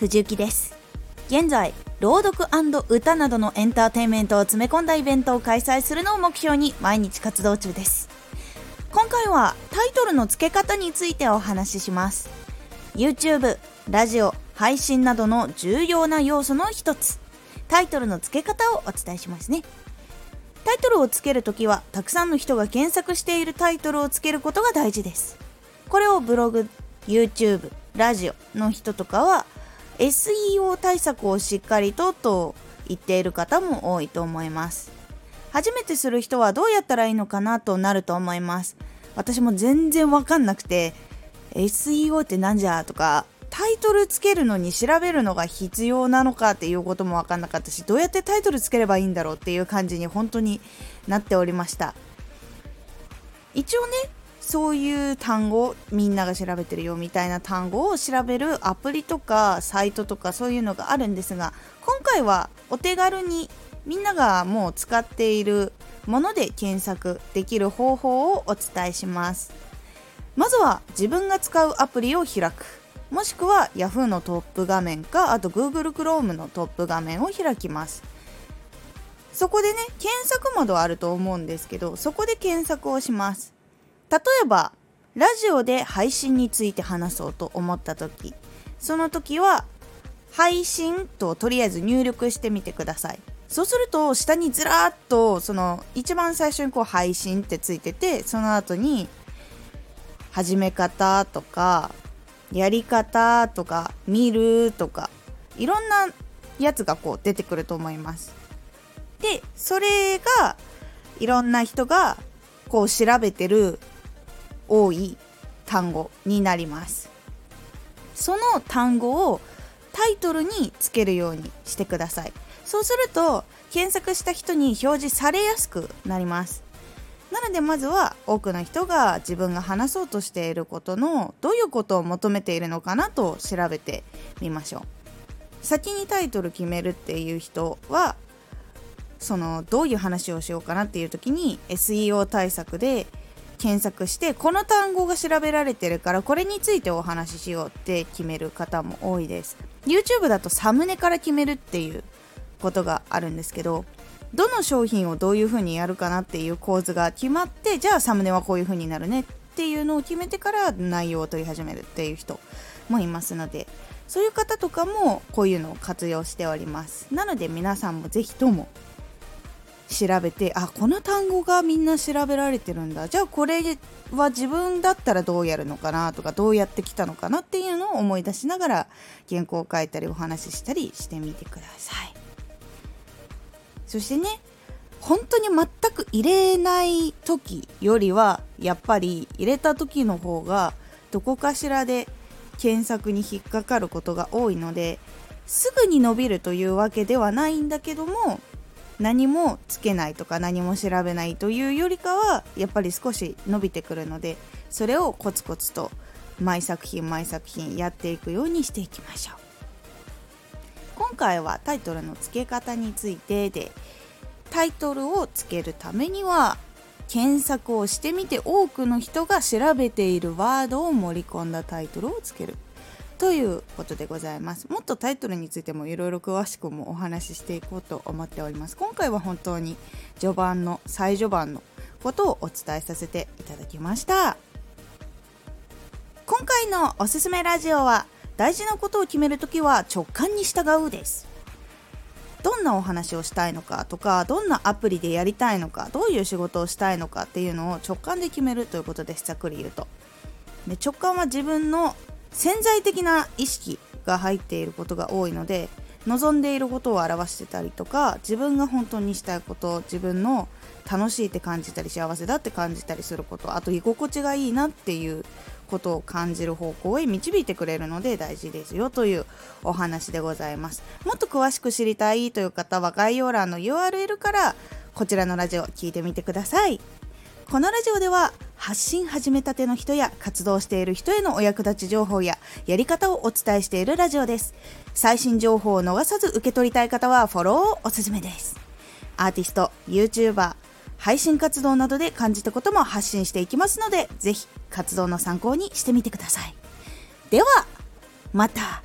藤幸です。現在朗読歌などのエンターテインメントを詰め込んだイベントを開催するのを目標に毎日活動中です。今回はタイトルの付け方についてお話しします。YouTube、ラジオ、配信などの重要な要素の一つ。タイトルの付け方をお伝えしますね。タイトルをつけるときはたくさんの人が検索しているタイトルをつけることが大事です。これをブログ YouTube ラジオの人とかは SEO 対策をしっかりとと言っている方も多いと思います。初めてする人はどうやったらいいのかなとなると思います。私も全然わかんなくて SEO ってなんじゃとかタイトルつけるのに調べるのが必要なのかっていうことも分かんなかったしどうやってタイトルつければいいんだろうっていう感じに本当になっておりました。一応ねそういう単語みんなが調べてるよみたいな単語を調べるアプリとかサイトとかそういうのがあるんですが今回はお手軽にみんながもう使っているもので検索できる方法をお伝えします。まずは自分が使うアプリを開く。もしくは Yahoo のトップ画面かあと Google Chrome のトップ画面を開きます。そこでね検索窓あると思うんですけどそこで検索をします。例えばラジオで配信について話そうと思った時その時は配信ととりあえず入力してみてください。そうすると下にずらっとその一番最初にこう配信ってついててその後に始め方とかやり方とか見るとかいろんなやつがこう出てくると思います。でそれがいろんな人がこう調べてる多い単語になります。その単語をタイトルにつけるようにしてください。そうすると検索した人に表示されやすくなります。なのでまずは多くの人が自分が話そうとしていることのどういうことを求めているのかなと調べてみましょう。先にタイトル決めるっていう人はそのどういう話をしようかなっていう時に SEO 対策で検索してこの単語が調べられてるからこれについてお話ししようって決める方も多いです。YouTube だとサムネから決めるっていうことがあるんですけどどの商品をどういう風にやるかなっていう構図が決まってじゃあサムネはこういう風になるねっていうのを決めてから内容を取り始めるっていう人もいますのでそういう方とかもこういうのを活用しております。なので皆さんも是非とも調べてあこの単語がみんな調べられてるんだじゃあこれは自分だったらどうやるのかなとかどうやってきたのかなっていうのを思い出しながら原稿を書いたりお話ししたりしてみてください。そしてね本当に全く入れない時よりはやっぱり入れた時の方がどこかしらで検索に引っかかることが多いのですぐに伸びるというわけではないんだけども何もつけないとか何も調べないというよりかはやっぱり少し伸びてくるのでそれをコツコツと毎作品毎作品やっていくようにしていきましょう。今回はタイトルの付け方についてでタイトルをつけるためには検索をしてみて多くの人が調べているワードを盛り込んだタイトルをつけるということでございます。もっとタイトルについてもいろいろ詳しくもお話ししていこうと思っております。今回は本当に序盤の最序盤のことをお伝えさせていただきました。今回のおすすめラジオは大事なことを決めるときは直感に従うです。どんなお話をしたいのかとかどんなアプリでやりたいのかどういう仕事をしたいのかっていうのを直感で決めるということですざっくり言うと。で直感は自分の潜在的な意識が入っていることが多いので望んでいることを表してたりとか自分が本当にしたいこと自分の楽しいって感じたり幸せだって感じたりすることあと居心地がいいなっていうことを感じる方向へ導いてくれるので大事ですよというお話でございます。もっと詳しく知りたいという方は概要欄の URL からこちらのラジオ聞いてみてください。このラジオでは発信始めたての人や活動している人へのお役立ち情報ややり方をお伝えしているラジオです最新情報を逃さず受け取りたい方はフォローをおすすめですアーティスト YouTuber 配信活動などで感じたことも発信していきますので、ぜひ活動の参考にしてみてください。では、また。